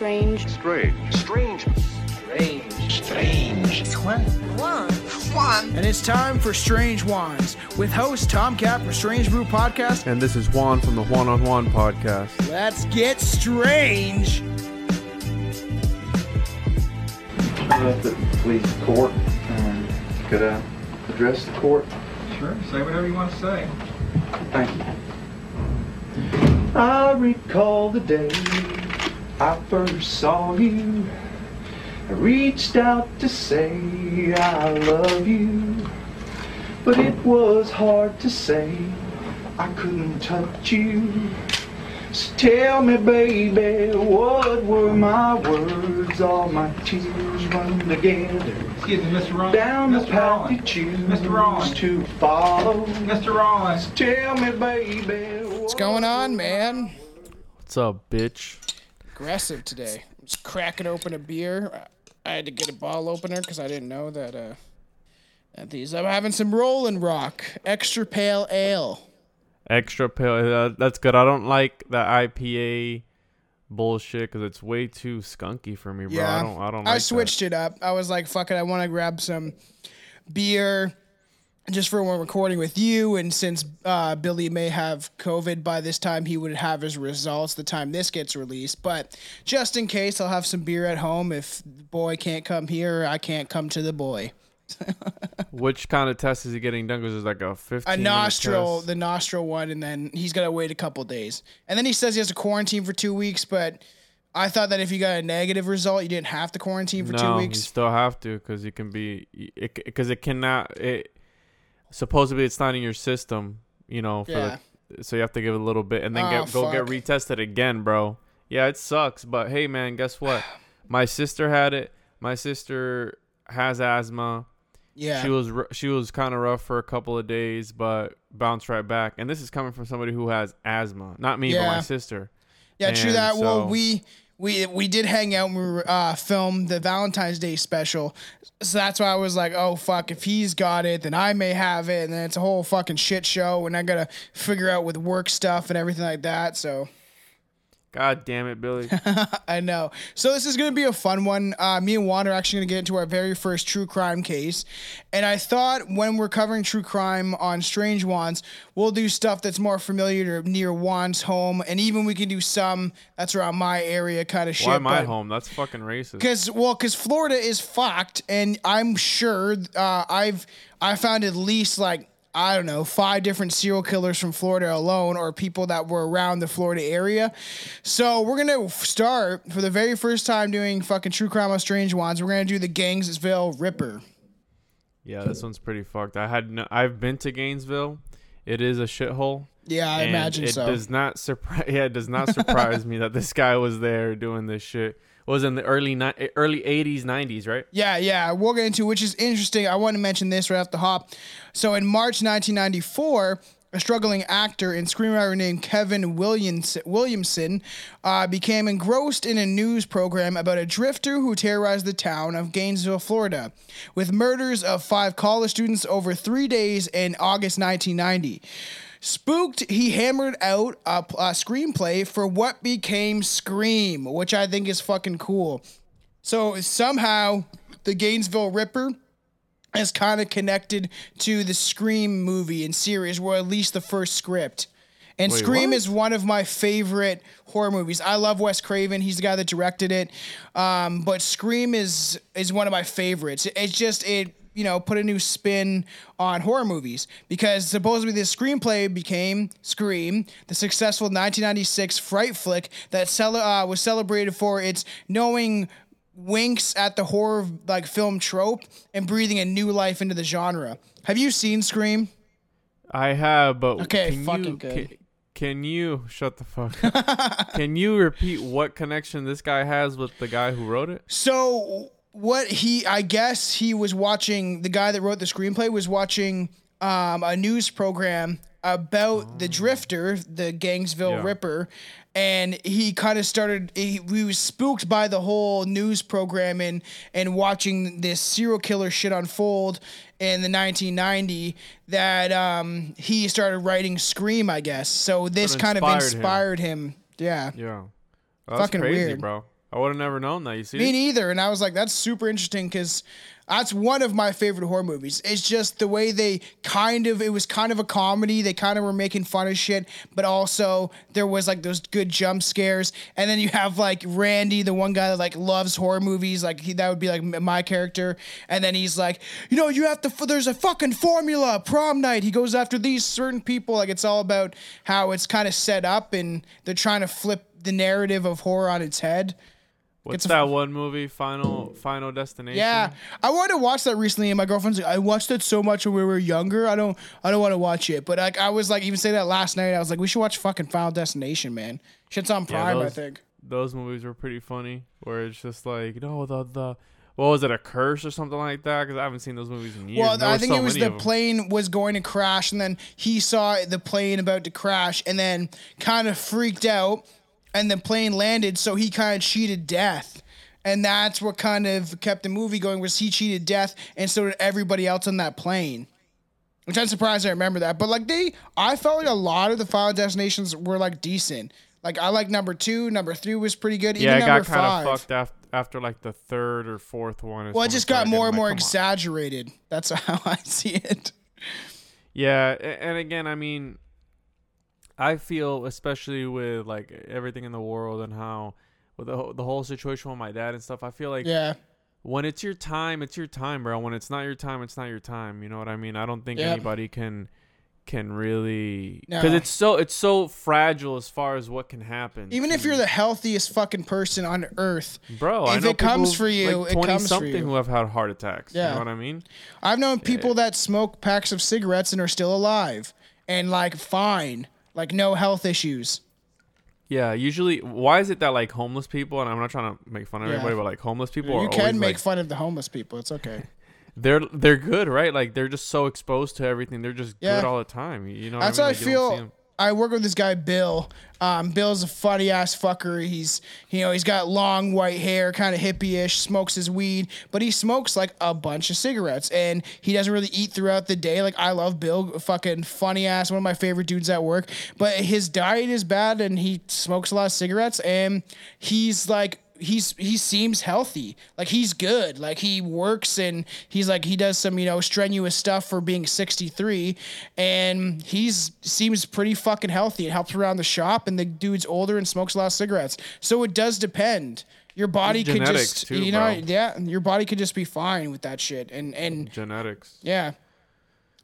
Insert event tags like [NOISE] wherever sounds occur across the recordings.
strange. Strange. Strange. Strange. Strange. It's one. One. One. And it's time for Strange Wands with host Tom Cap from Strange Brew Podcast. And this is Juan from the Juan on Juan podcast. Let's get strange. I'm At the police court, um, could I address the court? Sure, say whatever you want to say. Thank you. I recall the day I first saw you. I reached out to say I love you, but it was hard to say. I couldn't touch you. So tell me, baby, what were my words? All my tears run together Excuse me, Mr. Rollins. down the Mr. path Rollins. you choose Mr. Rollins. to follow. Mr. Rollins. Tell me, baby, What's going on, man? What's up, bitch? Aggressive today. Just cracking open a beer. I had to get a bottle opener because I didn't know that. Uh, that these. I'm having some Rolling Rock extra pale ale. Extra pale. Uh, that's good. I don't like the IPA bullshit because it's way too skunky for me, bro. Yeah, I don't. I don't. I like switched it up. I was like, "Fuck it, I want to grab some beer." Just for when recording with you, and since uh, Billy may have COVID by this time, he would have his results the time this gets released. But just in case, I'll have some beer at home if the boy can't come here, I can't come to the boy. [LAUGHS] Which kind of test is he getting done? Because it's like a fifteen. A nostril, the nostril one, and then he's got to wait a couple days. And then he says he has to quarantine for two weeks, but I thought that if you got a negative result, you didn't have to quarantine for no, two you still have to because you can be because it, cannot. It supposedly it's not in your system. You know, for Yeah. the, so you have to give it a little bit and then Oh, get go get retested again, bro. Yeah, it sucks, but hey, man, guess what? [SIGHS] My sister had it. My sister has asthma. Yeah. She was she was kind of rough for a couple of days, but bounced right back. And this is coming from somebody who has asthma, not me, but my sister. Yeah, true And that. well, we we we did hang out and we were, uh, filmed the Valentine's Day special, so that's why I was like, oh fuck, if he's got it, then I may have it, and then it's a whole fucking shit show, and I gotta figure out with work stuff and everything like that. So God damn it, Billy. [LAUGHS] I know. So this is gonna be a fun one. Uh, me and Juan are actually gonna get into our very first true crime case, and I thought when we're covering true crime on Strange Wands, we'll do stuff that's more familiar to near Juan's home, and even we can do some that's around my area kind of shit. Why my home? That's fucking racist. Cause well, cause Florida is fucked, and I'm sure uh, I've I found at least like I don't know five different serial killers from Florida alone, or people that were around the Florida area. So we're gonna start for the very first time doing fucking true crime of strange ones. We're gonna do the Gainesville Ripper. Yeah, this one's pretty fucked. I had no, I've been to Gainesville. It is a shithole. Yeah, I imagine it so. does not surprise. [LAUGHS] Yeah, it does not surprise me that this guy was there doing this shit. Was in the early ni- early eighties, nineties, right? Yeah, yeah, we'll get into which is interesting. I want to mention this right off the hop. So in March 1994, a struggling actor and screenwriter named Kevin Williams, Williamson uh, became engrossed in a news program about a drifter who terrorized the town of Gainesville, Florida, with murders of five college students over three days in August 1990. Spooked, he hammered out a, a screenplay for what became Scream, which I think is fucking cool. So somehow the Gainesville Ripper is kind of connected to the Scream movie and series, or at least the first script. And Wait, Scream what? is one of my favorite horror movies. I love Wes Craven; he's the guy that directed it. Um, but Scream is is one of my favorites. It's just it you know put a new spin on horror movies because supposedly the screenplay became Scream, the successful 1996 fright flick that cel- uh, was celebrated for its knowing winks at the horror like film trope and breathing a new life into the genre. Have you seen Scream? I have, but Okay, can fucking you, good. Can, can you shut the fuck? [LAUGHS] up. can you repeat what connection this guy has with the guy who wrote it? So what he I guess he was watching the guy that wrote the screenplay was watching um, a news program about the drifter, the Gangsville Yeah. Ripper, and he kind of started he, he was spooked by the whole news program and and watching this serial killer shit unfold in the 1990 that um, he started writing Scream, I guess. So this kind of inspired him. him. Yeah. Yeah, Well, that's Fucking crazy, weird. bro. I would have never known that. You see? Me neither. And I was like, that's super interesting because that's one of my favorite horror movies. It's just the way they kind of, it was kind of a comedy. They kind of were making fun of shit, but also there was like those good jump scares. And then you have like Randy, the one guy that like loves horror movies. Like he, that would be like my character. And then he's like, you know, you have to, there's a fucking formula, prom night. He goes after these certain people. Like it's all about how it's kind of set up and they're trying to flip the narrative of horror on its head. What's that one movie? Final Final Destination. Yeah, I wanted to watch that recently, and my girlfriend's like, "I watched it so much when we were younger. I don't, I don't want to watch it." But like, I was like, even say that last night. I was like, "We should watch fucking Final Destination, man. Shit's on Yeah, Prime, I think." Those movies were pretty funny. Where it's just like, no, the the. What was it? A curse or something like that? Because I haven't seen those movies in years. Well, I think so it was the plane was going to crash, and then he saw the plane about to crash, and then kind of freaked out, and the plane landed, so he kind of cheated death. And that's what kind of kept the movie going was he cheated death, and so did everybody else on that plane. Which I'm surprised I remember that. But like they, I felt like a lot of the Final Destinations were like decent. Like I like number two, number three was pretty good. Yeah, Even it got kind of fucked after after like the third or fourth one. Well, it just got more and more like, on. exaggerated. That's [LAUGHS] how I see it. Yeah, and again, I mean, I feel especially with like everything in the world and how with the whole- the whole situation with my dad and stuff. I feel like Yeah. when it's your time, it's your time, bro. When it's not your time, it's not your time. You know what I mean? I don't think Yep. anybody can can really because No. it's so it's so fragile as far as what can happen. Even if you're the healthiest fucking person on earth, bro, if it comes for you, like it 20 comes for something you. who have had heart attacks. You Yeah. know what I mean? I've known people that smoke packs of cigarettes and are still alive and like fine, like no health issues. Yeah, usually, why is it that like homeless people, and I'm not trying to make fun of Yeah. everybody, but like homeless people are You can make like, fun of the homeless people. It's okay. [LAUGHS] they're they're good, right? Like they're just so exposed to everything. They're just Yeah. good all the time. You know, That's what how I, I mean? Like, you feel. I work with this guy Bill. Um, Bill's a funny ass fucker. He's you know he's got long white hair, kind of hippie-ish. Smokes his weed, but he smokes like a bunch of cigarettes, and he doesn't really eat throughout the day. Like I love Bill, fucking funny ass, one of my favorite dudes at work. But his diet is bad, and he smokes a lot of cigarettes, and he's like he's he seems healthy. Like he's good. Like he works and he's like he does some, you know, strenuous stuff for being 63 and he's seems pretty fucking healthy. It helps around the shop and the dude's older and smokes a lot of cigarettes. So it does depend. Your body could just too, you know, bro. yeah, your body could just be fine with that shit. And and genetics. yeah.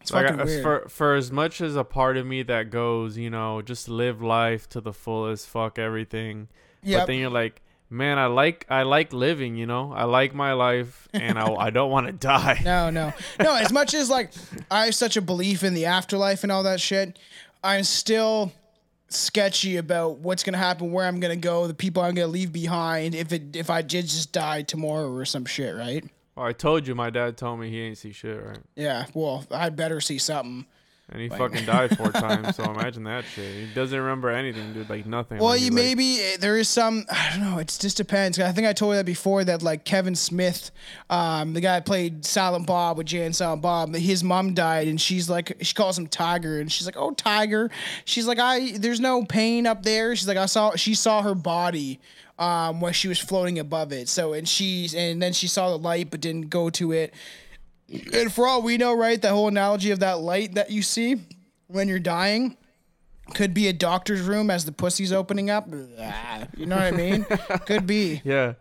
It's Like, fucking I- weird. for for as much as a part of me that goes, you know, just live life to the fullest, fuck everything. Yep. But then you're like, man, I like I like living, you know, I like my life, and I I don't want to die. [LAUGHS] No, no, no. As much as like I have such a belief in the afterlife and all that shit, I'm still sketchy about what's gonna happen, where I'm gonna go, the people I'm gonna leave behind. If it if I did just die tomorrow or some shit, right? Well, I told you, my dad told me he ain't see shit, right? Yeah. Well, I better see something. And he fucking [LAUGHS] died four times, so imagine that shit. He doesn't remember anything, dude. Like nothing. Well, you like- maybe eh, there is some. I don't know. It just depends. I think I told you that before. That like Kevin Smith, um, the guy that played Silent Bob with Jay and Silent Bob, his mom died, and she's like, she calls him Tiger, and she's like, oh Tiger. She's like, I there's no pain up there. She's like, I saw she saw her body. Um, when she was floating above it, so and she's and then she saw the light but didn't go to it. And for all we know, right, that whole analogy of that light that you see when you're dying could be a doctor's room as the pussy's opening up. You know what I mean? [LAUGHS] could be. Yeah.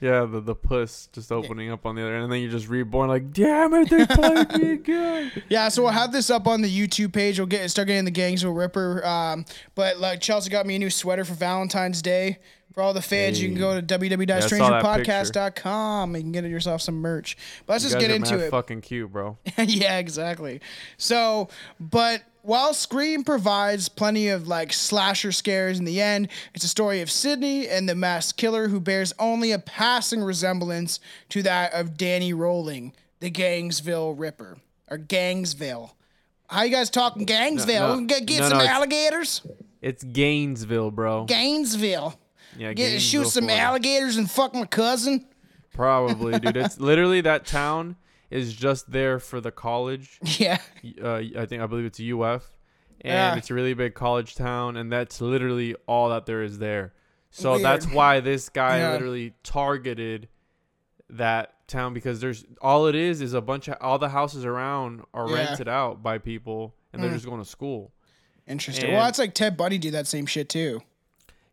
Yeah, the, the puss just opening up on the other end, and then you're just reborn like, damn it, they [LAUGHS] played me again. Yeah, so we'll have this up on the YouTube page. We'll get start getting the Gangsville Ripper. Um, but like Chelsea got me a new sweater for Valentine's Day. For all the fans, you can go to www.strangerpodcast.com and you can get yourself some merch. But let's You just get into it. Fucking cute, bro. [LAUGHS] yeah, exactly. So, but while Scream provides plenty of like slasher scares in the end, it's a story of Sydney and the masked killer who bears only a passing resemblance to that of Danny Rolling, the Gangsville Ripper or Gangsville. How you guys talking Gangsville? no, get get no, some no, it's- alligators? It's Gainesville, bro. Gainesville. Yeah, Get shoot some alligators and fuck my cousin. Probably, dude. [LAUGHS] It's literally that town is just there for the college. Yeah. Uh, I think I believe it's UF, and Yeah. it's a really big college town, and that's literally all that there is there. So Weird. that's why this guy Yeah. literally targeted that town because there's all it is is a bunch of all the houses around are Yeah. rented out by people and they're Mm. just going to school. Interesting. And- well, that's like Ted Bundy did that same shit too.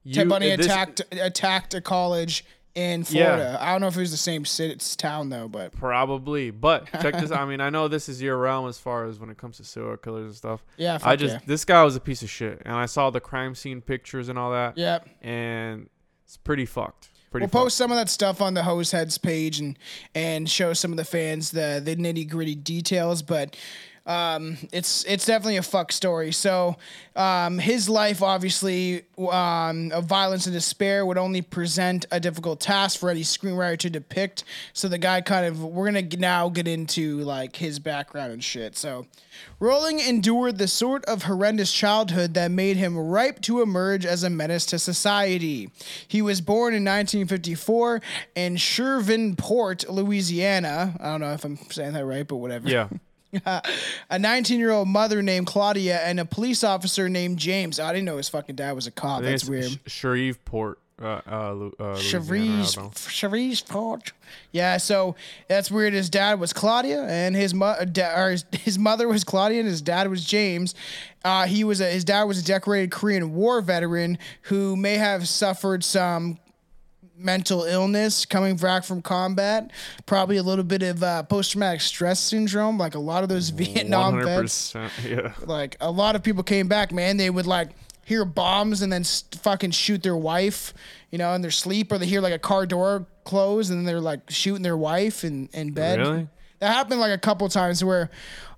You, Ted Bundy uh, this- attacked attacked a college in Yeah. Florida. I don't know if it was the same city, it's town though, but Probably, but check this. [LAUGHS] Out. I mean, I know this is your realm as far as when it comes to serial killers and stuff. yeah, I just yeah. this guy was a piece of shit, and I saw the crime scene pictures and all that, Yep. and it's pretty fucked. Pretty We'll post some of that stuff on the Hose Heads page and and show some of the fans the the nitty gritty details, but um, it's it's definitely a fuck story. So um, his life, obviously, um, of violence and despair, would only present a difficult task for any screenwriter to depict. So the guy kind of we're gonna now get into like his background and shit. So Rolling endured the sort of horrendous childhood that made him ripe to emerge as a menace to society. He was born in 1954 in Shervinport, Louisiana. I don't know if I'm saying that right, but whatever. Yeah, [LAUGHS] [LAUGHS] A 19 year old mother named Claudia and a police officer named James. I didn't know his fucking dad was a cop. That's weird. Sh- Shreveport, uh, uh, Lu- uh, Louisiana, I Cherise, don't know. Cherise Port. Yeah, so that's weird. His dad was Claudia, and his mo- da- or his, his mother was Claudia, and his dad was James. Uh, he was a, his dad was a decorated Korean War veteran who may have suffered some mental illness coming back from combat. Probably a little bit of uh, post traumatic stress syndrome, like a lot of those Vietnam vets 100%. Yeah. like a lot of people came back, man. They would like hear bombs and then s fucking shoot their wife, you know, in their sleep, or they hear like a car door close and then they're like shooting their wife in in bed. Really? That happened like a couple times where,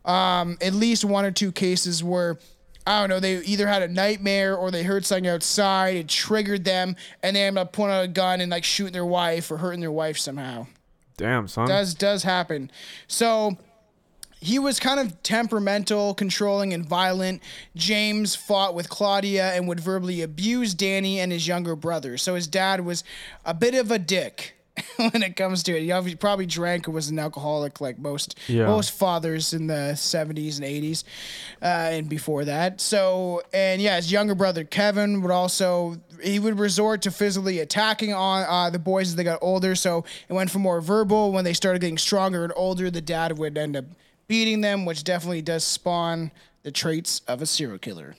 um, at least one or two cases where. I don't know. They either had a nightmare or they heard something outside. It triggered them, and they ended up pulling out a gun and like shooting their wife or hurting their wife somehow Damn, son. does does happen. So he was kind of temperamental, controlling, and violent. James fought with Claudia and would verbally abuse Danny and his younger brother. So his dad was a bit of a dick [LAUGHS] when it comes to it. He obviously probably drank and was an alcoholic, like most Yeah. most fathers in the '70s and '80s, uh, and before that. So and yeah, his younger brother Kevin would also he would resort to physically attacking on uh, the boys as they got older. So it went from more verbal. When they started getting stronger and older, the dad would end up beating them, which definitely does spawn the traits of a serial killer.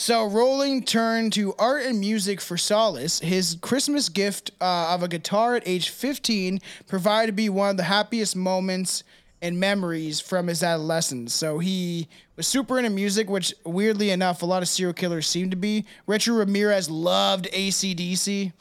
So Rolling turned to art and music for solace. His Christmas gift uh, of a guitar at age 15 provided to be one of the happiest moments and memories from his adolescence. So he was super into music, which weirdly enough, a lot of serial killers seem to be. Richard Ramirez loved ACDC.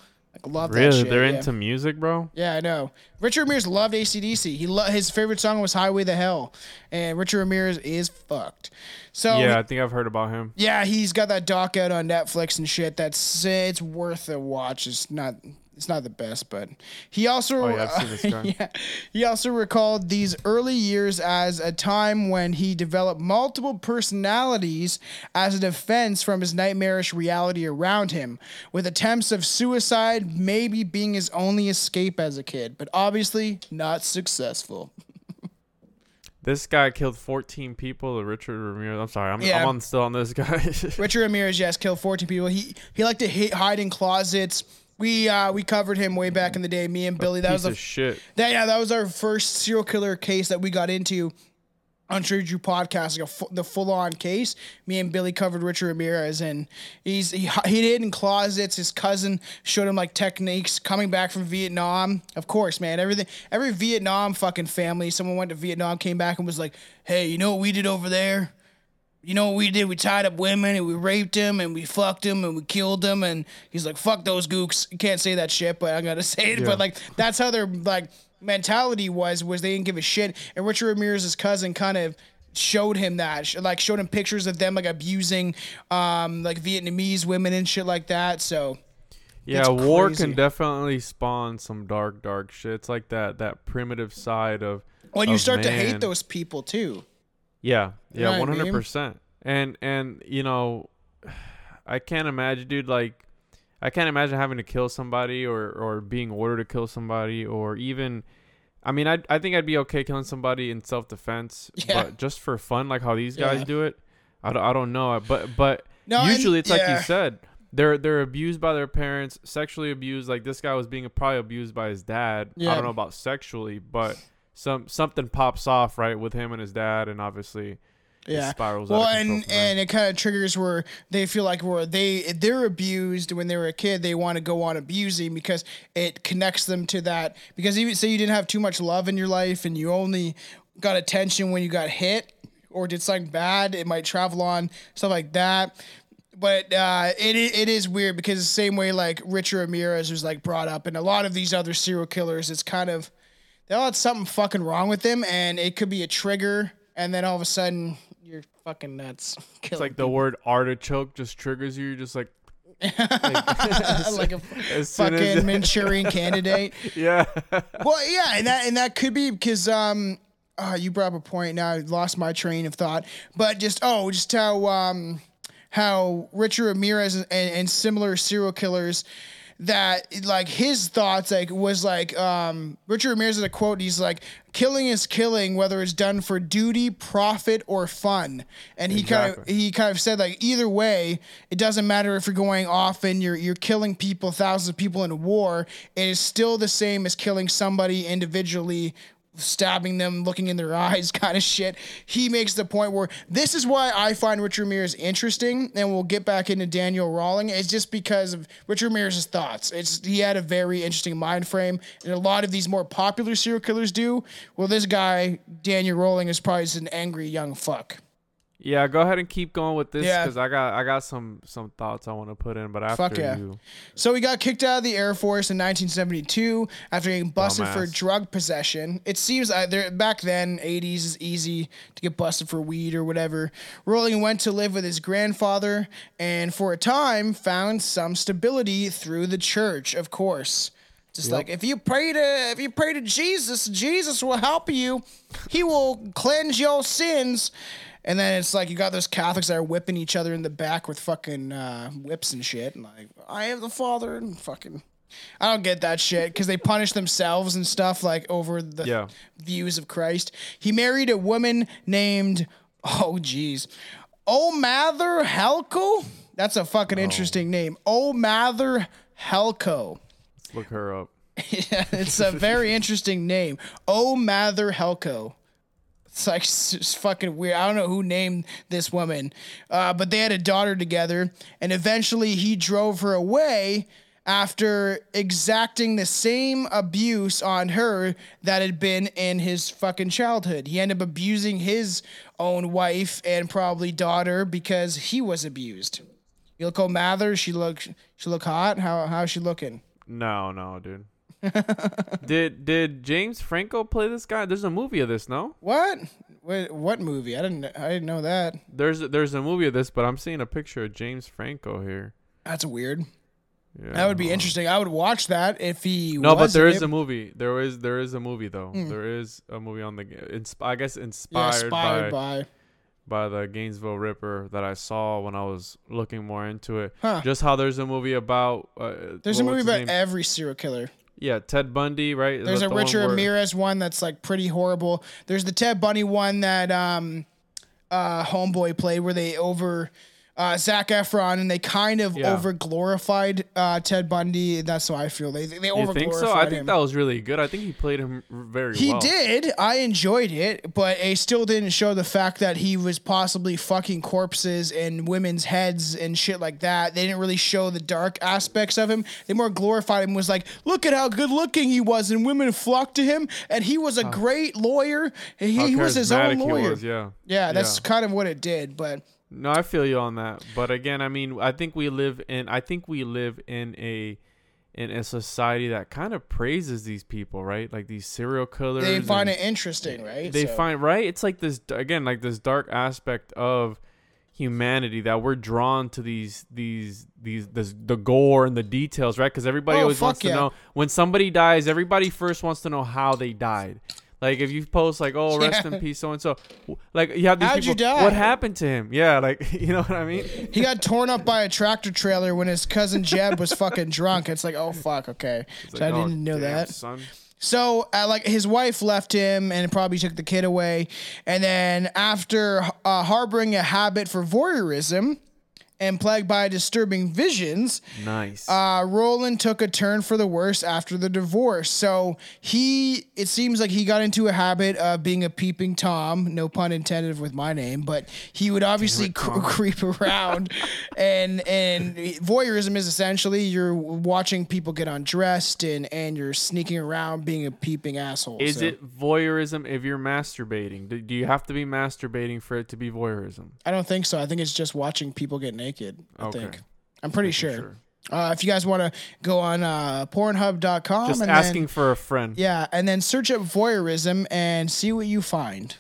Like that really? shit. They're yeah. into music, bro? Yeah, I know. Richard Ramirez loved ACDC. He lo- his favorite song was Highway to Hell, and Richard Ramirez is fucked. So Yeah, I think I've heard about him. yeah, he's got that doc out on Netflix and shit. That's it's worth a watch. It's not it's not the best, but he also Oh, yeah, I've seen this [LAUGHS] guy. yeah, he also recalled these early years as a time when he developed multiple personalities as a defense from his nightmarish reality around him, with attempts of suicide maybe being his only escape as a kid, but obviously not successful. [LAUGHS] This guy killed 14 people. The Richard Ramirez. I'm sorry. I'm, Yeah. I'm on still on this guy. [LAUGHS] Richard Ramirez, yes, killed 14 people. He he liked to hit, hide in closets. We uh we covered him way back in the day. Me and Billy. That was of shit. that yeah that was our first serial killer case that we got into on True Drew podcast, like a the full on case. Me and Billy covered Richard Ramirez, and he's he hid in closets. His cousin showed him like techniques coming back from Vietnam. Of course, man, everything every Vietnam fucking family, someone went to Vietnam, came back and was like, "Hey, you know what we did over there?" You know what we did? We tied up women and we raped them and we fucked them and we killed them. And he's like, fuck those gooks. You can't say that shit, but I gotta [LAUGHS] say it. Yeah. But like, that's how their like mentality was, was they didn't give a shit. And Richard Ramirez's cousin kind of showed him that, like showed him pictures of them like abusing, um, like Vietnamese women and shit like that. So Yeah, war can definitely spawn some dark, dark shit. It's like that that primitive side of. when you start to hate those people too. Yeah, yeah, one hundred percent. And and you know, [SIGHS] I can't imagine, dude. Like, I can't imagine having to kill somebody or or being ordered to kill somebody or even. I mean, I I think I'd be okay killing somebody in self defense, [LAUGHS] Yeah. but just for fun, like how these guys Yeah. do it. I don't, I don't know, but but No, usually it's like yeah. you said. they're they're abused by their parents, sexually abused. Like this guy was being probably abused by his dad. I don't know about sexually, but some something pops off right with him and his dad, and obviously it Yeah. spirals Well, out of and and it kind of triggers where they feel like where they they're abused when they were a kid, they want to go on abusing because it connects them to that. Because even say you didn't have too much love in your life and you only got attention when you got hit or did something bad, it might travel on stuff like that. But uh, it it is weird because the same way like Richard Ramirez was like brought up, and a lot of these other serial killers, it's kind of they all had something fucking wrong with them, and it could be a trigger, and then all of a sudden you're fucking nuts. [LAUGHS] it's like the word artichoke just triggers you. You're just like, [LAUGHS] like a [LAUGHS] as fucking as Manchurian candidate. yeah, Well, yeah, and that and that could be because um, uh, you brought up a point. Now I lost my train of thought, but just oh, just how um, how Richard Ramirez and, and similar serial killers. That like his thoughts like was like um Richard Ramirez had a quote he's like killing is killing whether it's done for duty profit or fun. And he kind of he kind of said like either way it doesn't matter if you're going off and you're you're killing people thousands of people in a war it is still the same as killing somebody individually stabbing them looking in their [LAUGHS] eyes kind of shit. He makes the point where this is why i find richard ramirez interesting and we'll get back into daniel rawling it's just because of richard ramirez's thoughts. It's he had a very interesting mind frame and a lot of these more popular serial killers do. Well this guy daniel rawling is probably just an angry young fuck yeah. Go ahead and keep going with this Yeah. because I got I got some some thoughts I want to put in, but after Fuck yeah. you, So he got kicked out of the Air Force in 1972 after getting busted for drug possession. It seems uh, there back then, 80s is easy to get busted for weed or whatever. Rolling went to live with his grandfather and for a time found some stability through the church, of course. Just like if you pray to if you pray to Jesus, Jesus will help you. He will cleanse your sins. And then it's like you got those Catholics that are whipping each other in the back with fucking uh, whips and shit. And like, I am the Father and fucking. I don't get that shit because they punish themselves and stuff like over the Yeah. views of Christ. He married a woman named oh geez, O'Mather Halko. That's a fucking interesting name. O'Mather Halko. let's look her up. [LAUGHS] Yeah, it's a very [LAUGHS] interesting name. Oh, Mather Helco. It's like it's fucking weird. I don't know who named this woman, uh, but they had a daughter together, and eventually he drove her away after exacting the same abuse on her that had been in his fucking childhood. He ended up abusing his own wife and probably daughter because he was abused. You look Mather. She look she look hot. How how's she looking? No, no, dude. Did did James Franco play this guy? There's a movie of this, no? What? What, what movie? I didn't. I didn't know that. There's there's a movie of this, but I'm seeing a picture of James Franco here. That's weird. Yeah, That would be interesting. I would watch that if he. No, but there it. a movie. There is there is a movie though. Hmm. There is a movie on the insp- I guess yeah, inspired, inspired by, by. by the Gainesville Ripper that I saw when I was looking more into it. Huh. Just how there's a movie about uh, There's a movie about every serial killer. Yeah Ted Bundy, right? There's a the one Richard where- Ramirez one that's like pretty horrible. There's the Ted Bundy one that um, uh, Homeboy played where they over uh, Zac Efron and they kind of Yeah. over glorified uh, Ted Bundy. That's how I feel. They they over think so? I think him. that was really good. I think he played him very He well. did. I enjoyed it, but it still didn't show the fact that he was possibly fucking corpses and women's heads and shit like that. They didn't really show the dark aspects of him. They more glorified him. Was like, look at how good looking he was, and women flocked to him, and he was a great lawyer. He, he was his own lawyer. was, yeah. Yeah, that's kind of what it did. But No, I feel you on that. But again, I mean, I think we live in I think we live in a in a society that kind of praises these people, right? Like these serial killers. they find it interesting, right? They So- find right. It's like this again, like this dark aspect of humanity that we're drawn to these these these this, the gore and the details, right? Because everybody Oh, always wants to know when somebody dies. Everybody first wants to know how they died. Like if you post like, "Oh, rest Yeah. in peace," so and so, like you have these How'd you people. die? What happened to him? Yeah, like [LAUGHS] you know what I mean. He got torn up by a tractor trailer when his cousin Jeb was fucking drunk. It's like, oh fuck, okay. So I like, oh, didn't know damn, that. son. So, uh, like, his wife left him and probably took the kid away. And then, after uh, harboring a habit for voyeurism and plagued by disturbing visions, Nice. uh, Roland took a turn for the worse after the divorce. So he, it seems like he got into a habit of being a peeping Tom, no pun intended with my name, but he would obviously cr- [LAUGHS] creep around, [LAUGHS] and and voyeurism is essentially you're watching people get undressed and and you're sneaking around being a peeping asshole. is So it voyeurism if you're masturbating? Do, do you have to be masturbating for it to be voyeurism? I don't think so. I think it's just watching people get naked. I Okay. think. I'm pretty sure. sure. Uh, if you guys want to go on uh, Pornhub.com, Just and asking then, for a friend. Yeah, and then search up voyeurism and see what you find.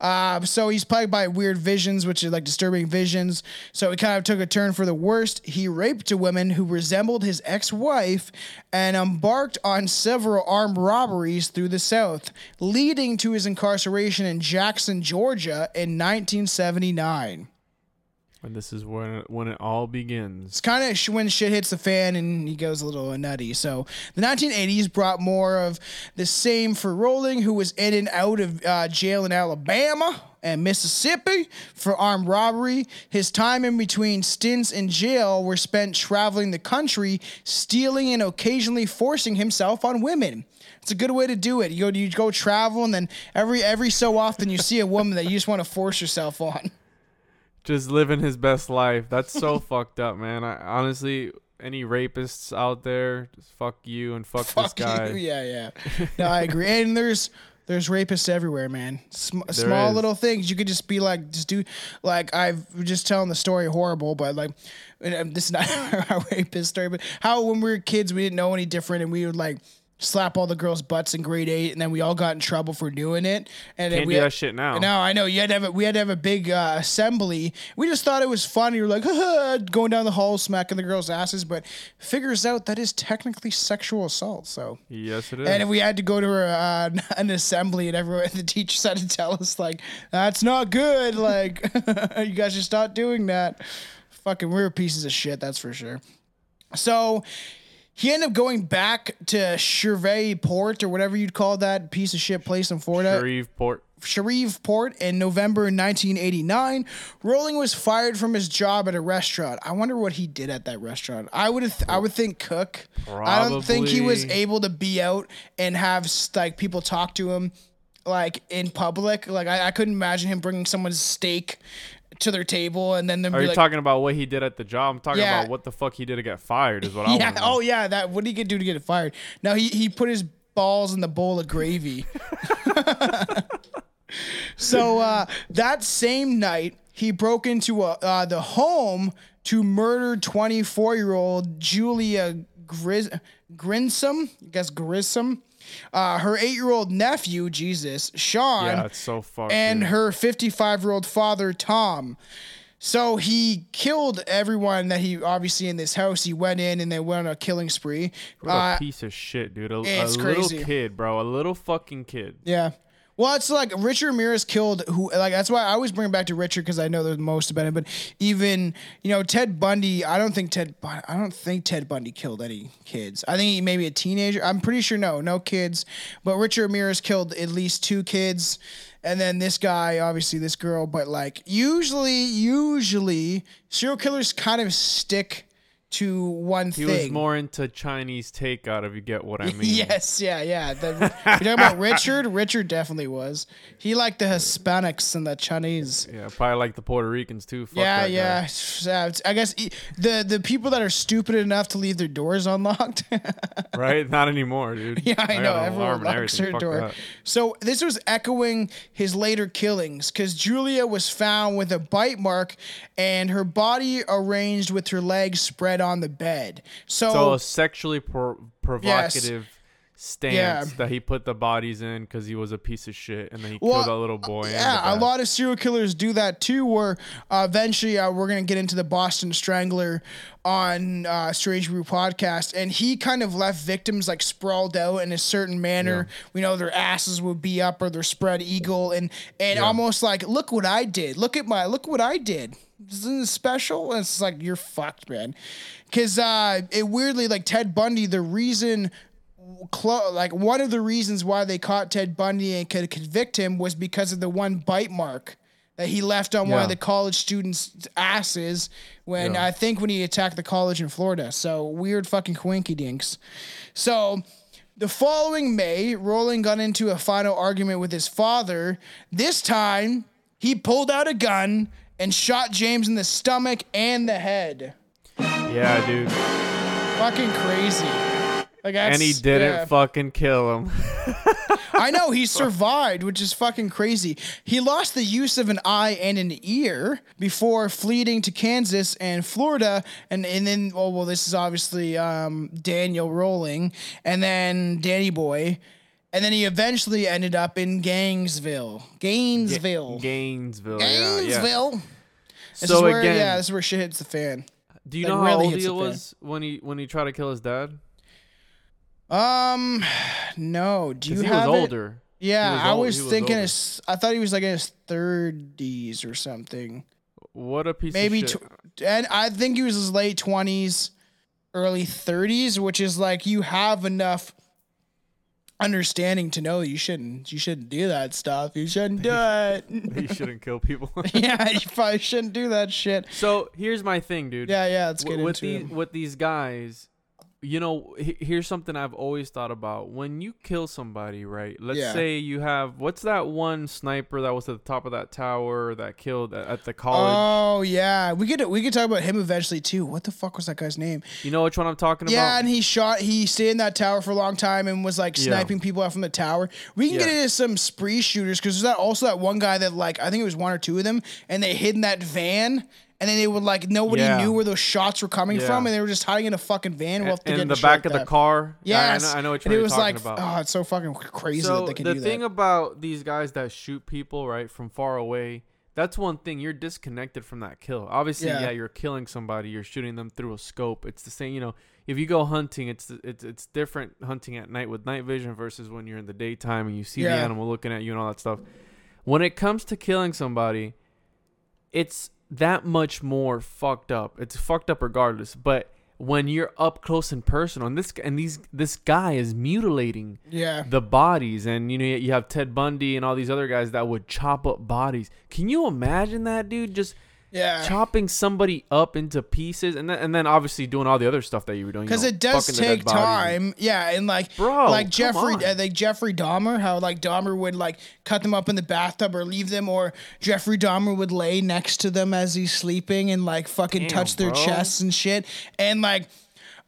Uh, so he's plagued by weird visions, which are like disturbing visions. So he kind of took a turn for the worst. He raped a woman who resembled his ex wife and embarked on several armed robberies through the South, leading to his incarceration in Jackson, Georgia in 1979. And this is when it, when it all begins. It's kind of when shit hits the fan and he goes a little nutty. So the 1980s brought more of the same for Rolling, who was in and out of uh, jail in Alabama and Mississippi for armed robbery. His time in between stints in jail were spent traveling the country, stealing and occasionally forcing himself on women. It's a good way to do it. You go, you go travel, and then every every so often you see a woman that you just want to force yourself on. Just living his best life. That's so [LAUGHS] fucked up, man. I honestly, any rapists out there, just fuck you and fuck, Fuck this guy. you. Yeah, yeah. [LAUGHS] No, I agree. And there's there's rapists everywhere, man. Sm- small is. little things. You could just be like, just do like I've just telling the story horrible, but like um, this is not [LAUGHS] a rapist story, but how when we were kids we didn't know any different, and we would like slap all the girls' butts in grade eight, and then we all got in trouble for doing it. And then Can't we do had- that shit now. no, I know. You had to have a, we had to have a big uh, assembly. We just thought it was funny. We were like, [LAUGHS] going down the hall, smacking the girls' asses, but figures out that is technically sexual assault. So, Yes, it is. and if we had to go to a, uh, [LAUGHS] an assembly and everyone, [LAUGHS] the teachers had to tell us like, that's not good. Like, you guys should stop doing that. Fucking, we were pieces of shit. That's for sure. So he ended up going back to Port or whatever you'd call that piece of shit place in Florida. Shreveport. Shreveport in November 1989. Rolling was fired from his job at a restaurant. I wonder what he did at that restaurant. I would th- I would think cook. Probably. I don't think he was able to be out and have like people talk to him like in public. Like I, I couldn't imagine him bringing someone's steak to their table and then them Are you like, talking about what he did at the job? I'm talking Yeah. about what the fuck he did to get fired. Is what I [LAUGHS] yeah. want to. Oh yeah. That what did he get do to get fired? No, he he put his balls in the bowl of gravy. [LAUGHS] [LAUGHS] so uh, that same night, he broke into a, uh, the home to murder 24 year old Julia Gris- Grinsom. I guess Grissom. Uh, her eight year old nephew, Jesus, Sean Yeah, it's so fucked. and dude. her 55 year old father, Tom. So he killed everyone that he obviously in this house. He went in and they went on a killing spree. What a Uh, piece of shit, dude. A, a little crazy. kid, bro. A little fucking kid. yeah. Well, it's like Richard Ramirez killed who like that's why I always bring it back to Richard because I know the most about him. But even you know Ted Bundy, I don't think Ted I don't think Ted Bundy killed any kids. I think he maybe a teenager. I'm pretty sure no, no kids. But Richard Ramirez killed at least two kids, and then this guy, obviously this girl. But like usually, usually serial killers kind of stick to one He thing. He was more into Chinese takeout, if you get what I [LAUGHS] mean. Yes, yeah, yeah. The, you're talking about Richard? [LAUGHS] Richard definitely was. He liked the Hispanics and the Chinese. Yeah, probably like the Puerto Ricans too. Fuck yeah, that guy. yeah. Yeah, I guess the the people that are stupid enough to leave their doors unlocked. [LAUGHS] Right? Not anymore, dude. yeah, I, know. Everyone locks their door. that. So this was echoing his later killings because Julia was found with a bite mark and her body arranged with her legs spread on the bed. So, So a sexually pro- provocative stance Yeah. that he put the bodies in because he was a piece of shit, and then he Well, killed that little boy. Yeah, a lot of serial killers do that too. Where uh, eventually uh, we're gonna get into the Boston Strangler on uh, Strange Brew podcast, and he kind of left victims like sprawled out in a certain manner. We know their asses would be up or their spread eagle, and and almost like, look what I did. Look at my look what I did. Special? And it's like you're fucked, man. Because uh, it weirdly like Ted Bundy, the reason clo- like one of the reasons why they caught Ted Bundy and could convict him was because of the one bite mark that he left on one of the college students' asses when Yeah. I think when he attacked the college in Florida. So weird fucking quinky dinks. So the following May, Rolling got into a final argument with his father. This time, he pulled out a gun and shot James in the stomach and the head. Yeah, dude. Fucking crazy. Like And he didn't yeah. fucking kill him. [LAUGHS] I know he [LAUGHS] survived, which is fucking crazy. He lost the use of an eye and an ear before fleeing to Kansas and Florida, and and then oh well, this is obviously um, Daniel Rolling, and then Danny Boy, and then he eventually ended up in Gainesville, Gainesville, Gainesville. Yeah, yeah. Gainesville. This So is where, again, yeah, this is where shit hits the fan. do you like, know how old he fan. was when he when he tried to kill his dad? Um, no. Do you he have was it? older. Yeah, was I old- was thinking. older. His, I thought he was like in his thirties or something. What a piece maybe of shit. tw- and I think he was his late twenties, early thirties, which is like you have enough understanding to know you shouldn't you shouldn't do that stuff. You shouldn't do it. [LAUGHS] he shouldn't kill people. [LAUGHS] yeah, you probably shouldn't do that shit. so here's my thing, dude. Yeah, yeah. Let's get W- with these it. with these guys you know here's something i've always thought about when you kill somebody right let's Yeah. say you have what's that one sniper that was at the top of that tower that killed at, at the college Oh yeah, we could we could talk about him eventually too. What the fuck was that guy's name? you know which one i'm talking about? Yeah, and he shot. He stayed in that tower for a long time and was like Yeah. sniping people out from the tower. We can get into some spree shooters because there's that also that one guy that like I think it was one or two of them, and they hid in that van, and then they would like nobody Yeah. knew where those shots were coming Yeah. from, and they were just hiding in a fucking van. We'll have to in get the back like of the car Yes, yeah, I, know, I know and it you're was talking like, about oh, it's so fucking crazy so that they can the do thing about these guys that shoot people right from far away that's one thing you're disconnected from that kill obviously Yeah. yeah. you're killing somebody you're shooting them through a scope it's the same you know if you go hunting it's it's it's different hunting at night with night vision versus when you're in the daytime and you see the animal looking at you and all that stuff when it comes to killing somebody it's that much more fucked up. It's fucked up regardless. But when you're up close and personal and this and these this guy is mutilating yeah, the bodies and you know you have Ted Bundy and all these other guys that would chop up bodies. Can you imagine that dude? Just yeah. chopping somebody up into pieces and then and then obviously doing all the other stuff that you were doing Because it does fucking the dead take bodies and- time, yeah, and like, Bro, like Jeffrey, uh, like Jeffrey Dahmer, how like Dahmer would like cut them up in the bathtub or leave them, or Jeffrey Dahmer would lay next to them as he's sleeping and like fucking Damn, touch their bro. chests and shit, and like,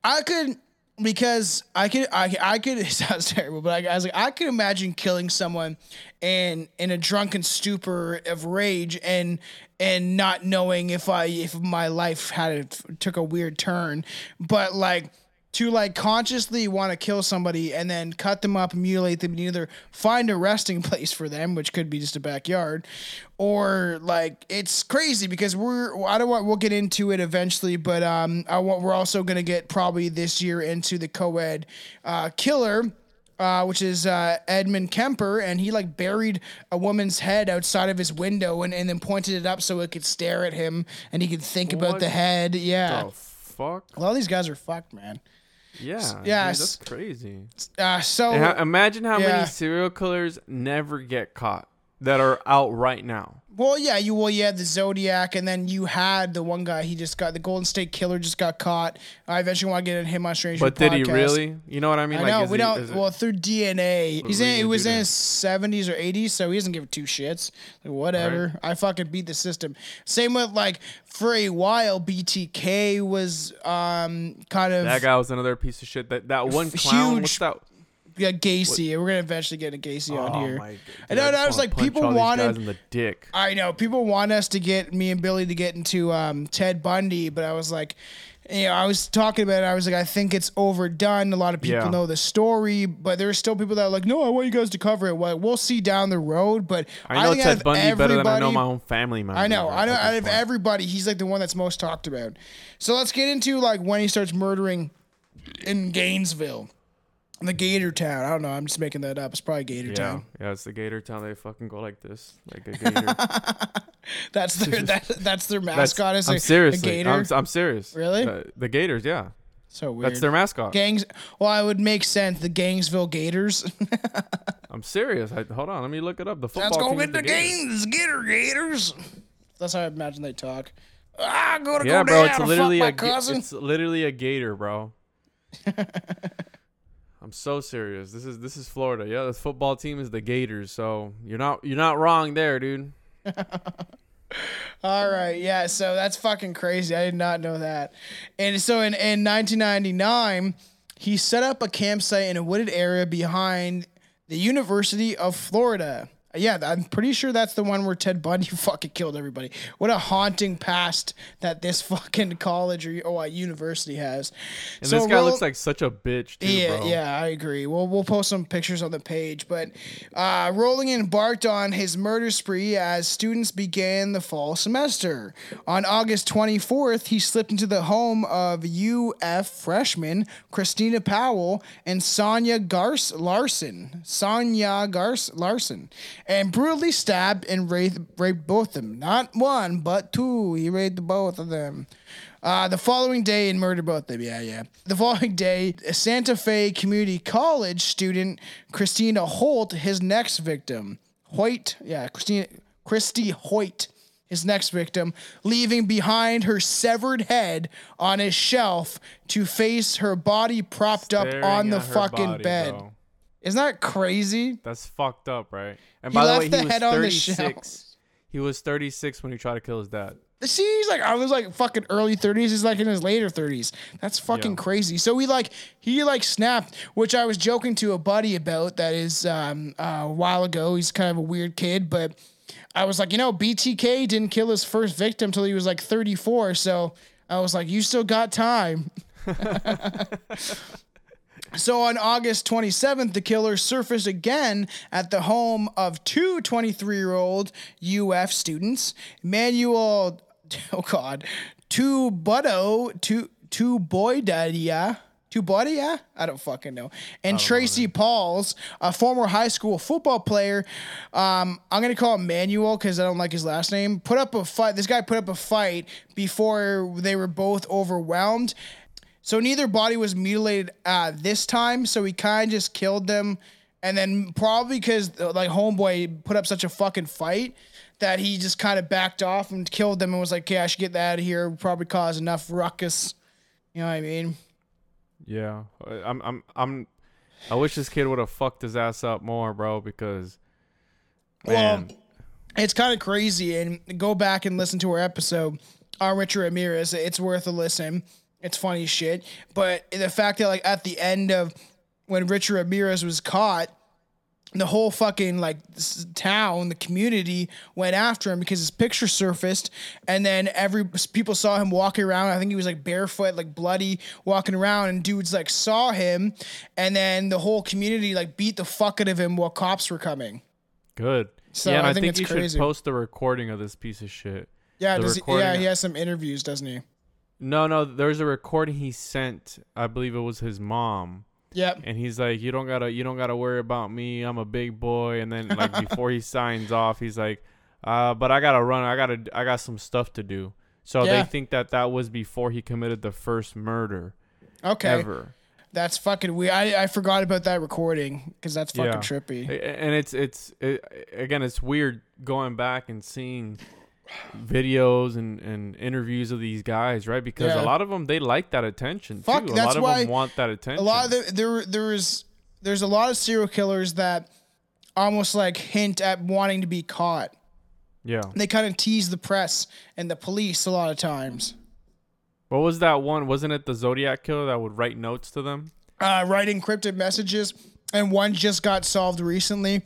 I could. Because I could, I, I could. [LAUGHS] It sounds terrible, but I, I was like, I could imagine killing someone, and in a drunken stupor of rage, and and not knowing if I, if my life had took a weird turn, but like to like consciously want to kill somebody and then cut them up mutilate them and either find a resting [LAUGHS] place for them which could be just a backyard or like it's crazy because we're i don't want we'll get into it eventually but um i want we're also going to get probably this year into the co-ed uh killer uh, which is uh, Edmund Kemper, and he like buried a woman's head outside of his window and, and then pointed it up so it could stare at him and he could think about the head. Yeah, The fuck? a lot of these guys are fucked, man. Yeah. yeah, dude, that's crazy. Uh, so ha- imagine how yeah. many serial killers never get caught that are out right now. well, yeah, you well, you had the Zodiac, and then you had the one guy. He just got the Golden State Killer. Just got caught. I eventually want to get in him on Strange. But New did he really? You know what I mean? I know is we he- don't. well, through DNA, he's in. He was in his seventies or eighties, so he doesn't give two shits. Like, whatever. I fucking beat the system. Same with like for a while, BTK was um kind of that guy was another piece of shit. That that one clown. Huge What's that? Yeah Gacy. We're gonna eventually get a Gacy on Oh here. my! I know, dude, I just was like, people wanted- in the dick. I know people want us to get me and Billy to get into um, Ted Bundy, but I was like, you know, I was talking about it. I was like, I think it's overdone. A lot of people Yeah. know the story, but there are still people that are like, no, I want you guys to cover it. Well, we'll see down the road, but I know think Ted Bundy better than I know my own family members. I know. I know. Out of everybody, he's like the one that's most talked about. So let's get into like when he starts murdering in Gainesville, the Gator Town. I don't know. I'm just making that up. It's probably Gator Yeah, Town. yeah, it's the Gator Town. They fucking go like this, like a gator. [LAUGHS] That's their [LAUGHS] that, that's their That's, mascot. Is I'm a gator. I'm, I'm serious. Really? The, the Gators, yeah. so weird. That's their mascot. Gangs. Well, it would make sense. The Gangsville Gators. [LAUGHS] I'm serious. I, hold on, let me look it up. The football Let's go team get is the games, get Gators. That's how I imagine they talk. Ah, I'm gonna Yeah, go bro. down It's literally a cousin. it's literally a gator, bro. I'm so serious. This is this is Florida. Yeah, the football team is the Gators. So you're not you're not wrong there, dude. [LAUGHS] All right, yeah. So that's fucking crazy. I did not know that. And so in, in 1999, he set up a campsite in a wooded area behind the University of Florida. Yeah, I'm pretty sure that's the one where Ted Bundy [LAUGHS] fucking killed everybody. What a haunting past that this [LAUGHS] fucking college or, or university has. And So this guy roll- looks like such a bitch too, yeah, bro. yeah, I agree. We'll we'll post some pictures on the page. But uh, Rolling embarked on his murder spree as students began the fall semester. On August 24th, he slipped into the home of UF freshman Christina Powell and Sonia Gars Larson. Sonia Gars Larson, and brutally stabbed and raped, raped both of them. Not one, but two. He raped both of them. Uh, the following day, and murdered both of them. Yeah, yeah. The following day, Santa Fe Community College student Christina Holt, his next victim, Hoyt, yeah, Christina, Christy Hoyt, his next victim, leaving behind her severed head on a shelf to face her body propped up on the fucking body, bed. bro. Isn't that crazy? That's fucked up, right? And He by the way, the he was head on 36. He was 36 when he tried to kill his dad. See, he's like I was like fucking early thirties. He's like in his later thirties. That's fucking Yeah. crazy. So he like he like snapped, which I was joking to a buddy about. That is um, uh, a while ago. He's kind of a weird kid, but I was like, you know, BTK didn't kill his first victim till he was like thirty four. So I was like, you still got time. [LAUGHS] [LAUGHS] So on August 27th, the killer surfaced again at the home of two 23 year old UF students, Manuel, [LAUGHS] oh God, two Butto, two, two Boydadia. Two Bodia? I don't fucking know. And Tracy Paules, a former high school football player. Um, I'm gonna call him Manuel because I don't like his last name. Put up a fight. This guy put up a fight before they were both overwhelmed. So neither body was mutilated uh, this time. So he kind of just killed them, and then probably because like homeboy put up such a fucking fight that he just kind of backed off and killed them and was like, "Okay, I should get that out of here. Probably cause enough ruckus." You know what I mean? Yeah, I'm, I'm, I'm. I wish this kid would have fucked his ass up more, bro. Because, man, Well, it's kind of crazy. And go back and listen to our episode on Richard Ramirez. It's worth a listen. It's funny shit. But the fact that like at the end of when Richard Ramirez was caught, the whole fucking like town, the community went after him because his picture surfaced, and then every people saw him walking around. I think he was like barefoot, like bloody, walking around, and dudes like saw him, and then the whole community like beat the fuck out of him while cops were coming. good. So yeah, I I, think it's you crazy. should post the recording of this piece of shit. Yeah, does he, yeah, he has some interviews, doesn't he? No, no, there's a recording he sent. I believe it was his mom. Yep. and he's like, "You don't gotta, you don't gotta worry about me. I'm a big boy." And then like [LAUGHS] before he signs off, he's like, "Uh, but I gotta run. I gotta, I got some stuff to do." So Yeah. they think that that was before he committed the first murder Okay. ever. That's fucking weird. I, I forgot about that recording because that's fucking Yeah. trippy. And it's it's it, again, it's weird going back and seeing videos and, and interviews of these guys, right? Because Yeah. a lot of them they like that attention Fuck, too. A lot of them want that attention. A lot of the, there there is there's a lot of serial killers that almost like hint at wanting to be caught. yeah. They kind of tease the press and the police a lot of times. What was that one? Wasn't it the Zodiac killer that would write notes to them? Uh, write encrypted messages, and one just got solved recently.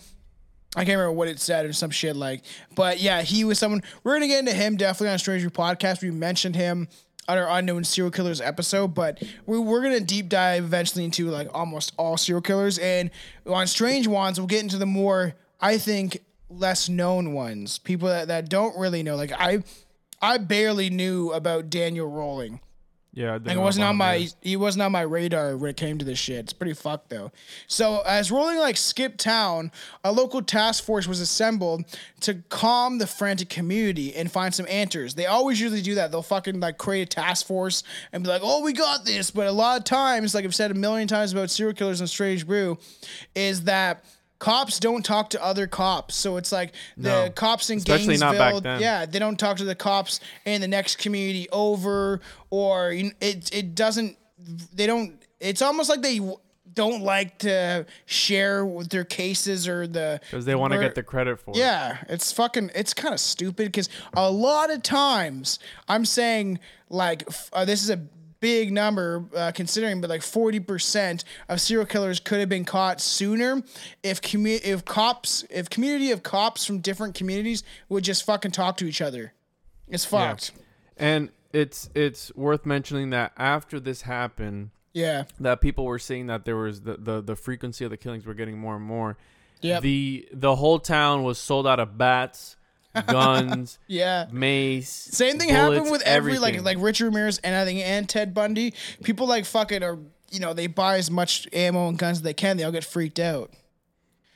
I can't remember what it said or some shit like, but yeah, he was someone. We're gonna get into him definitely on Stranger Podcast. We mentioned him on our unknown serial killers episode, but we, we're gonna deep dive eventually into like almost all serial killers, and on Strange Ones, we'll get into the more I think less known ones, people that, that don't really know. Like I, I barely knew about Daniel Rolling. Yeah, Like it wasn't on my he wasn't on my radar when it came to this shit. It's pretty fucked though. So as Rolling like skip town, a local task force was assembled to calm the frantic community and find some answers. They always usually do that. They'll fucking like create a task force and be like, "Oh, we got this." But a lot of times, like I've said a million times about serial killers and Strange Brew, is that cops don't talk to other cops. So it's like the No. cops in Especially Gainesville, not back then. yeah, they don't talk to the cops in the next community over, or you it it doesn't. They don't. It's almost like they don't like to share with their cases or the because they want to get the credit for it. yeah, it's fucking. It's kind of stupid because a lot of times I'm saying like uh, this is a big number uh, considering, but like forty percent of serial killers could have been caught sooner if commu- if cops if community of cops from different communities would just fucking talk to each other. It's Yeah. fucked. And it's it's worth mentioning that after this happened, Yeah. that people were seeing that there was the, the, the frequency of the killings were getting more and more. Yeah. The the whole town was sold out of bats, guns, [LAUGHS] Yeah. mace. Same thing bullets, happened with every like everything. like Richard Ramirez and I think and Ted Bundy. People like fucking are you know they buy as much ammo and guns as they can. They all get freaked out.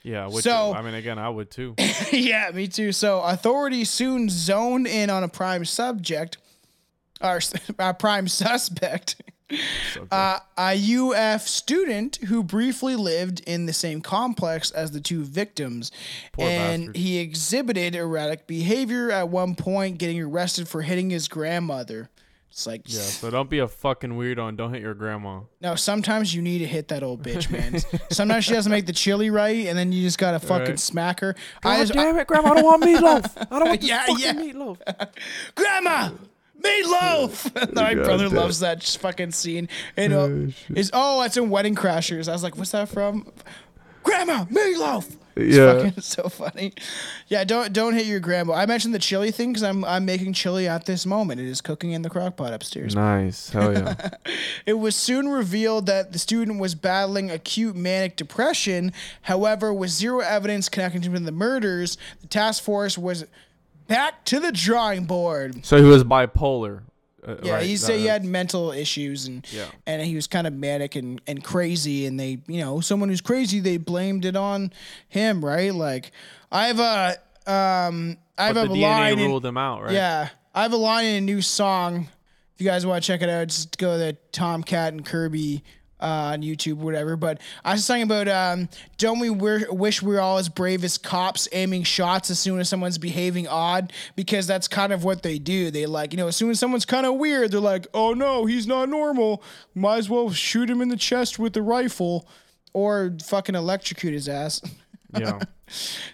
yeah. Which So- I mean, again, I would too. [LAUGHS] yeah, me too. So authorities soon zoned in on a prime subject, or [LAUGHS] a prime suspect. Uh, a UF student who briefly lived in the same complex as the two victims, Poor and bastard. he exhibited erratic behavior at one point, getting arrested for hitting his grandmother. It's like, Yeah. So don't be a fucking weirdo and don't hit your grandma. no, sometimes you need to hit that old bitch, man. sometimes she doesn't make the chili right, and then you just gotta fucking Right. smack her. I just, it, grandma! I don't want meatloaf. I don't [LAUGHS] want this Yeah, fucking yeah. meatloaf. Grandma, meatloaf. [LAUGHS] My brother loves that fucking scene. And uh, is oh, it's in Wedding Crashers. I was like, what's that from? Grandma, meatloaf. It's Yeah. fucking [LAUGHS] so funny. Yeah, don't don't hit your grandma. I mentioned the chili thing because I'm I'm making chili at this moment. It is cooking in the crock pot upstairs. Nice. Hell yeah. [LAUGHS] It was soon revealed that the student was battling acute manic depression. However, with zero evidence connecting him to the murders, the task force was back to the drawing board. so he was bipolar. Uh, Yeah, right, he said he had mental issues and Yeah. and he was kind of manic and, and crazy and they you know someone who's crazy they blamed it on him right like I have a um I have But a the DNA line in, ruled him out, right? yeah I have a line in a new song if you guys want to check it out just go to Tomcat and Kirby uh, on YouTube, whatever. But I was talking about um, don't we wish we are all as brave as cops aiming shots as soon as someone's behaving odd because that's kind of what they do. They like you know as soon as someone's kind of weird, they're like, oh no, he's not normal. Might as well shoot him in the chest with the rifle or fucking electrocute his ass. Yeah. [LAUGHS]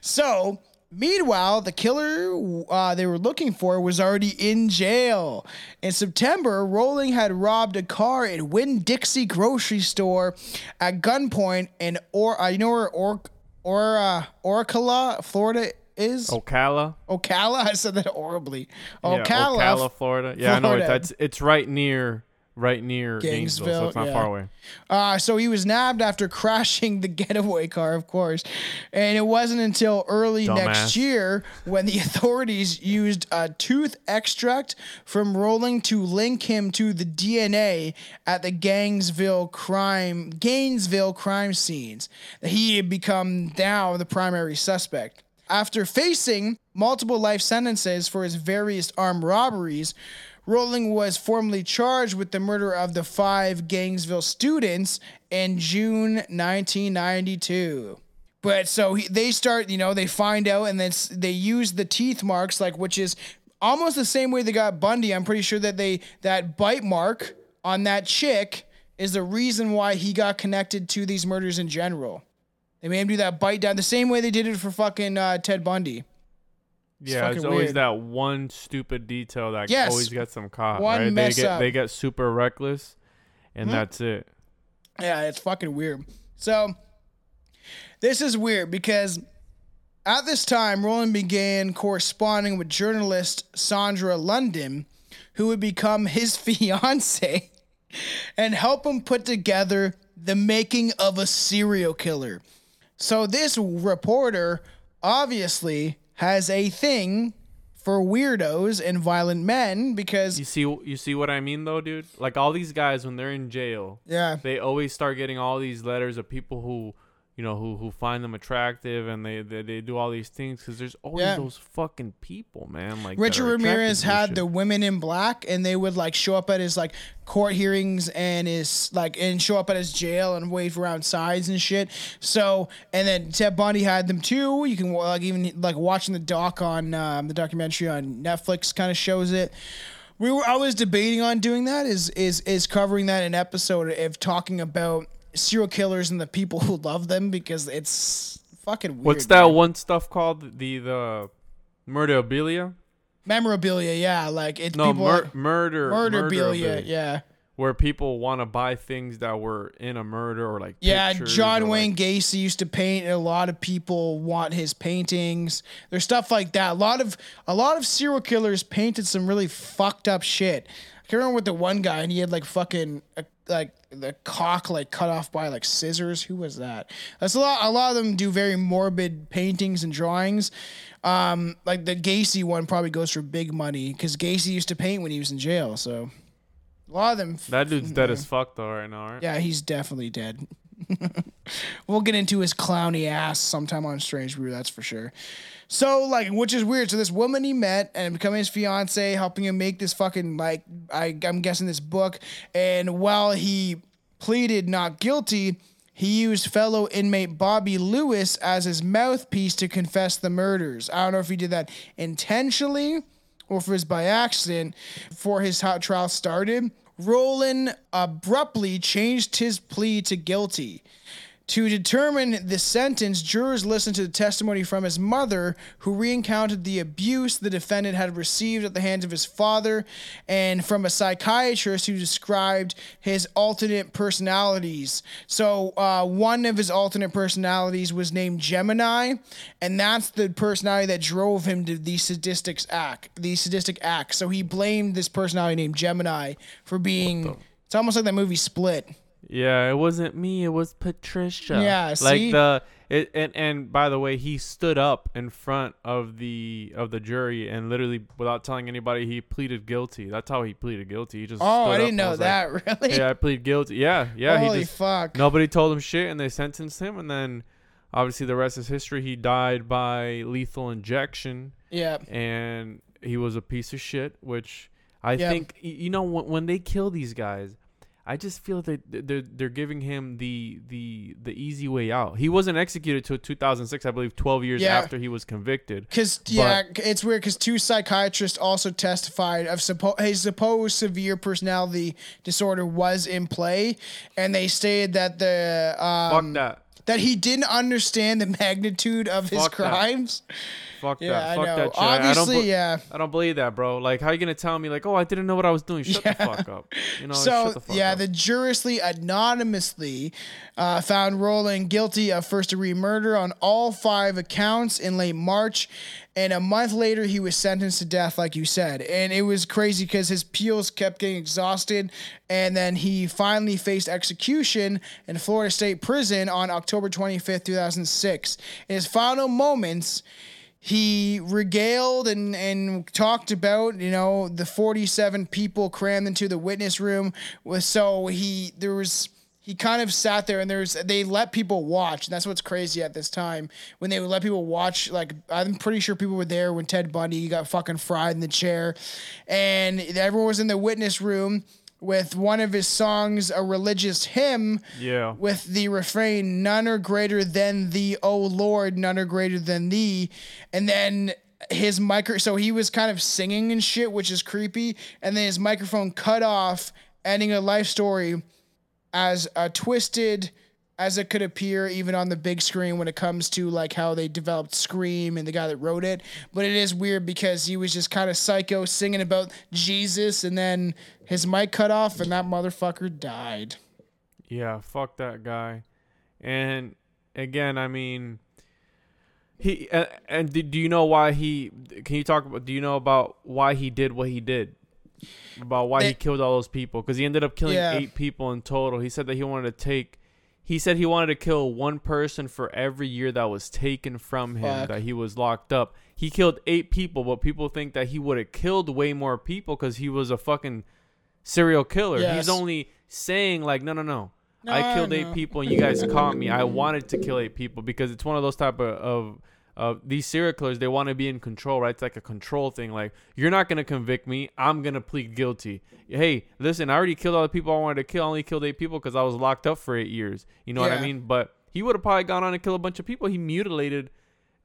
So, meanwhile, the killer uh, they were looking for was already in jail. In September, Rolling had robbed a car at Winn Dixie grocery store at gunpoint in or uh, you know where or or uh, Ocala, Florida is Ocala. Ocala. [LAUGHS] I said that horribly. Yeah, Ocala, Ocala, Florida. Yeah, I know. It, Florida. that's it's right near, right near Gainesville, so it's not yeah. far away. Uh, so he was nabbed after [LAUGHS] crashing the getaway car, of course. And it wasn't until early next year when the [LAUGHS] authorities used a tooth extract from Rolling to link him to the DNA at the Gainesville crime Gainesville crime scenes. That he had become now the primary suspect. After facing multiple life sentences for his various armed robberies, Rolling was formally charged with the murder of the five Gainesville students in June 1992. But so he, they start, you know, they find out and then they use the teeth marks, like which is almost the same way they got Bundy. I'm pretty sure that they that bite mark on that chick is the reason why he got connected to these murders in general. They made him do that bite down the same way they did it for fucking uh, Ted Bundy. Yeah, fucking it's always weird. that one stupid detail that Yes. always gets them caught. One right? mess they get up. They get super reckless, and hmm? that's it. Yeah, it's fucking weird. So this is weird because at this time, Rolling began corresponding with journalist Sondra London, who would become his [LAUGHS] fiance and help him put together the making of a serial killer. So this reporter obviously has a thing for weirdos and violent men because You see, you see what I mean, though, dude. Like all these guys when they're in jail, yeah, they always start getting all these letters of people who you know, who who find them attractive and they they, they do all these things because there's always Yeah. those fucking people, man. Like Richard Ramirez had shit. the women in black, and they would like show up at his like court hearings and his like and show up at his jail and wave around sides and shit. So and then Ted Bundy had them too. You can like even like watching the doc on um, the documentary on Netflix kind of shows it. We were I was debating on doing that is is is covering that in episode of talking about serial killers and the people [LAUGHS] who love them because it's fucking weird. What's that man. one stuff called? The the murderabilia? memorabilia? Yeah, like it's No, people mur- murder murderabilia. Yeah. Where people want to buy things that were in a murder or like Yeah, John Wayne like- Gacy used to paint, and a lot of people want his paintings. There's stuff like that. A lot of a lot of serial killers painted some really fucked up shit. I can't remember with the one guy, and he had like fucking uh, like the cock like cut off by like scissors. Who was that? That's a lot. A lot of them do very morbid paintings and drawings. Um, like the Gacy one probably goes for big money because Gacy used to paint when he was in jail. So a lot of them. That dude's dead as fuck though right now, right? Yeah, he's definitely dead. [LAUGHS] we'll get into his clowny ass sometime on Strange Brew, that's for sure. So, like, which is weird. So, this woman he met and becoming his fiance, helping him make this fucking, like, I, I'm guessing this book. And while he pleaded not guilty, he used fellow inmate Bobby Lewis as his mouthpiece to confess the murders. I don't know if he did that intentionally or if it was by accident before his hot trial started. Rolling abruptly changed his plea to guilty. To determine the sentence, jurors listened to the testimony from his mother, who recounted the abuse the defendant had received at the hands of his father, and from a psychiatrist who described his alternate personalities. So, uh, one of his alternate personalities was named Gemini, and that's the personality that drove him to the sadistic act. The sadistic act. So he blamed this personality named Gemini for being. It's almost like that movie Split. Yeah, it wasn't me. It was Patricia. Yeah, like the it, and and by the way, he stood up in front of the of the jury and literally, without telling anybody, he pleaded guilty. That's how he pleaded guilty. He just Oh, I didn't know that. like, [LAUGHS] really? yeah, I plead guilty. Yeah, yeah. Holy he just fuck. nobody told him shit, and they sentenced him, and then obviously the rest is history. He died by lethal injection Yeah. and he was a piece of shit. Which I Yeah. think you know when, when they kill these guys, I just feel that they're they're giving him the the the easy way out. He wasn't executed till 2006, I believe, 12 years Yeah. after he was convicted. Because yeah, it's weird. Because two psychiatrists also testified of suppo- his supposed severe personality disorder was in play, and they stated that the um, Fuck that. That he didn't understand the magnitude of his Fuck that. crimes. Fuck Yeah, that. I Fuck know. that shit. I- I don't Obviously, be- yeah. I don't believe that, bro. Like, how you gonna tell me, like, oh, I didn't know what I was doing? Shut the fuck up. [LAUGHS] You know, so shut the fuck yeah, up. the juristly anonymously uh, found Rolling guilty of first degree murder on all five accounts in late March, and a month later he was sentenced to death, like you said. And it was crazy because his peels kept getting exhausted, and then he finally faced execution in Florida State Prison on October twenty fifth, two thousand six. In his final moments he regaled and, and talked about you know the 47 people crammed into the witness room so he there was he kind of sat there and there's they let people watch and that's what's crazy at this time when they would let people watch like i'm pretty sure people were there when ted bundy got fucking fried in the chair and everyone was in the witness room with one of his songs a religious hymn yeah. with the refrain, None are greater than thee, O Lord, none are greater than thee. And then his micro, so he was kind of singing and shit, which is creepy. And then his microphone cut off, ending a life story as a twisted as it could appear even on the big screen when it comes to like how they developed Scream and the guy that wrote it. But it is weird because he was just kind of psycho singing about Jesus and then his mic cut off and that motherfucker died. Yeah, fuck that guy. And again, I mean, he uh, and do do you know why he? Can you talk about? Do you know about why he did what he did? About why he killed all those people? Because he ended up killing Yeah. eight people in total. He said that he wanted to take. He said he wanted to kill one person for every year that was taken from him Fuck. that he was locked up. He killed eight people, but people think that he would have killed way more people because he was a fucking serial killer. Yes. He's only saying like, no, no, no. I killed no. eight people and you guys caught me. I wanted to kill eight people because it's one of those type of of, of these serial killers. They want to be in control, right? It's like a control thing. Like you're not gonna convict me. I'm gonna plead guilty. Hey, listen, I already killed all the people I wanted to kill. I only killed eight people because I was locked up for eight years. You know what I mean? But he would have probably gone on and killed a bunch of people. He mutilated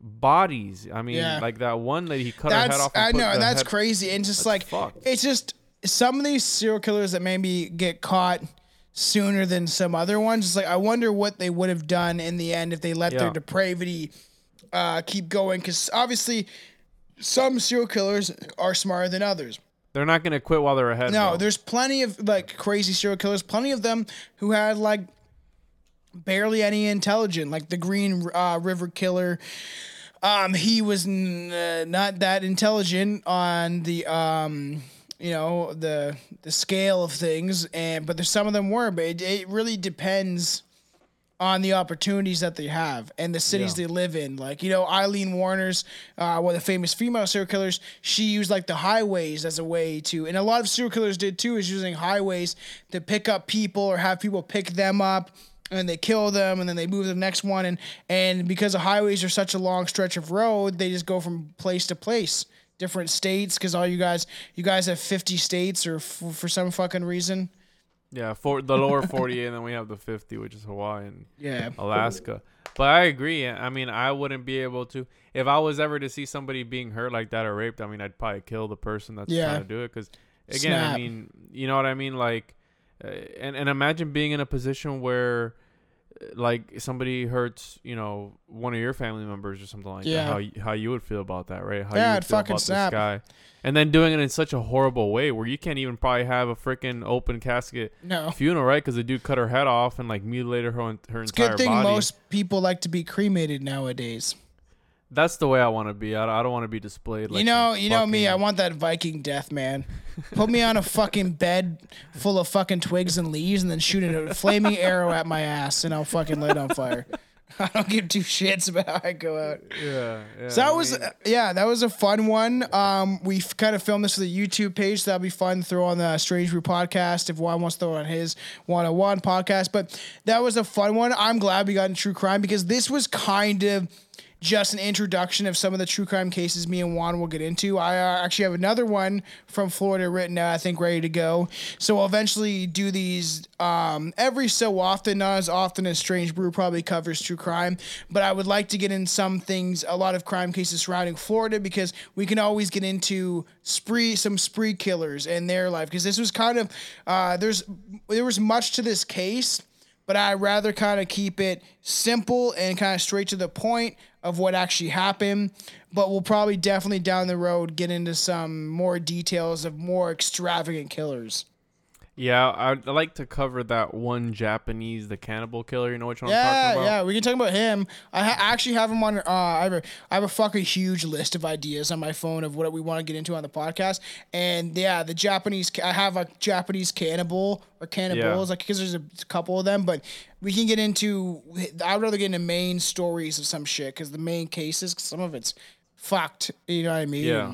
bodies. I mean, Yeah. like that one lady, he cut her head off. I know that's head- crazy. And just like fucked. it's just some of these serial killers that maybe get caught sooner than some other ones. It's like I wonder what they would have done in the end if they let their depravity uh, keep going. Because obviously, some serial killers are smarter than others. They're not gonna quit while they're ahead. No, bro. there's plenty of like crazy serial killers. Plenty of them who had like barely any intelligence, like the Green uh, River Killer. Um, he was n- uh, not that intelligent on the um, you know, the the scale of things, and but there's some of them were, but it, it really depends on the opportunities that they have and the cities Yeah. they live in. Like, you know, Aileen Wuornos, uh, one of the famous female serial killers, she used like the highways as a way to, and a lot of serial killers did too, is using highways to pick up people or have people pick them up and they kill them and then they move to the next one. And, and because the highways are such a long stretch of road, they just go from place to place. Different states, because all you guys, you guys have fifty states, or f- for some fucking reason. Yeah, for the lower 48, and then we have the 50, which is Hawaii and Yeah, Alaska. But I agree. I mean, I wouldn't be able to if I was ever to see somebody being hurt like that or raped. I mean, I'd probably kill the person that's Yeah. trying to do it. Because again, I mean, you know what I mean? Like, uh, and and imagine being in a position where, like, somebody hurts, you know, one of your family members or something like Yeah. that. How how you would feel about that, right? How Yeah, you would fucking about snap. this guy. And then doing it in such a horrible way where you can't even probably have a freaking open casket no. funeral, right? Because the dude cut her head off and like mutilated her her It's entire good thing body. most people like to be cremated nowadays. That's the way I want to be. I, I don't want to be displayed. Like you know, you know me. I want that Viking death, man. Put me on a fucking bed full of fucking twigs and leaves, and then shoot a flaming arrow at my ass, and I'll fucking light on fire. [LAUGHS] I don't give two shits about how I go out. Yeah, yeah. So that I was, mean, yeah, that was a fun one. Um, we kind of filmed this for the YouTube page, so that'll be fun to throw on the Strange Brew podcast if Juan wants to throw it on his one-on-one podcast. But that was a fun one. I'm glad we got in true crime because this was kind of just an introduction of some of the true crime cases me and Juan will get into. I uh, actually have another one from Florida written out, I think, ready to go. So we'll eventually do these um, every so often, not as often as Strange Brew probably covers true crime, but I would like to get in some things, a lot of crime cases surrounding Florida because we can always get into spree, some spree killers and their life because this was kind of uh, there's there was much to this case but I'd rather kind of keep it simple and kind of straight to the point of what actually happened. But we'll probably definitely down the road get into some more details of more extravagant killers. Yeah, I'd like to cover that one Japanese, the cannibal killer. You know which one I'm Yeah, talking about? yeah, we can talk about him. I ha- actually have him on. Uh, I have a, I have a fucking huge list of ideas on my phone of what we want to get into on the podcast. And yeah, the Japanese. I have a Japanese cannibal or cannibals, like because there's a couple of them. But we can get into. I'd rather get into main stories of some shit because the main cases, some of it's fucked. You know what I mean? Yeah.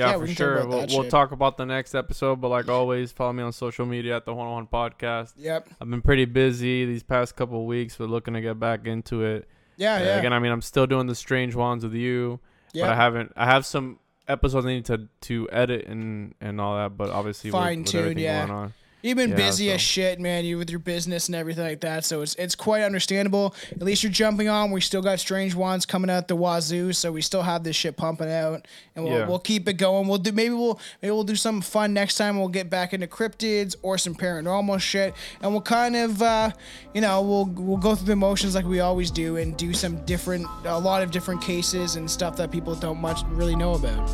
Yeah, Yeah, for sure. We'll, we'll talk about the next episode, but like always, follow me on social media at the One on One Podcast. Yep. I've been pretty busy these past couple of weeks, but looking to get back into it. Yeah. Uh, Yeah. Again, I mean, I'm still doing the strange ones with you, yeah. but I haven't. I have some episodes I need to to edit and and all that, but obviously with, with Fine-tune, everything yeah. You've been Yeah, busy as shit, man. You with your business and everything like that. So it's it's quite understandable. At least you're jumping on. We still got strange ones coming out the wazoo, so we still have this shit pumping out, and we'll, Yeah. we'll keep it going. We'll do maybe we'll maybe we'll do something fun next time. We'll get back into cryptids or some paranormal shit, and we'll kind of uh, you know we'll we'll go through the motions like we always do, and do some different a lot of different cases and stuff that people don't much really know about.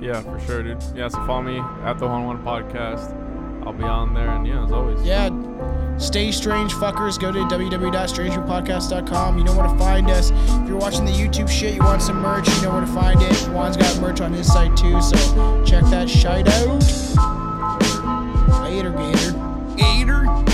Yeah, for sure, dude. Yeah, so follow me at the One on One Podcast. I'll be on there, and yeah, as always. Yeah. Stay strange, fuckers. Go to www.strangerpodcast.com. You know where to find us. If you're watching the YouTube shit, you want some merch, you know where to find it. Juan's got merch on his site too, so check that shit out. Later, Gator. Gator.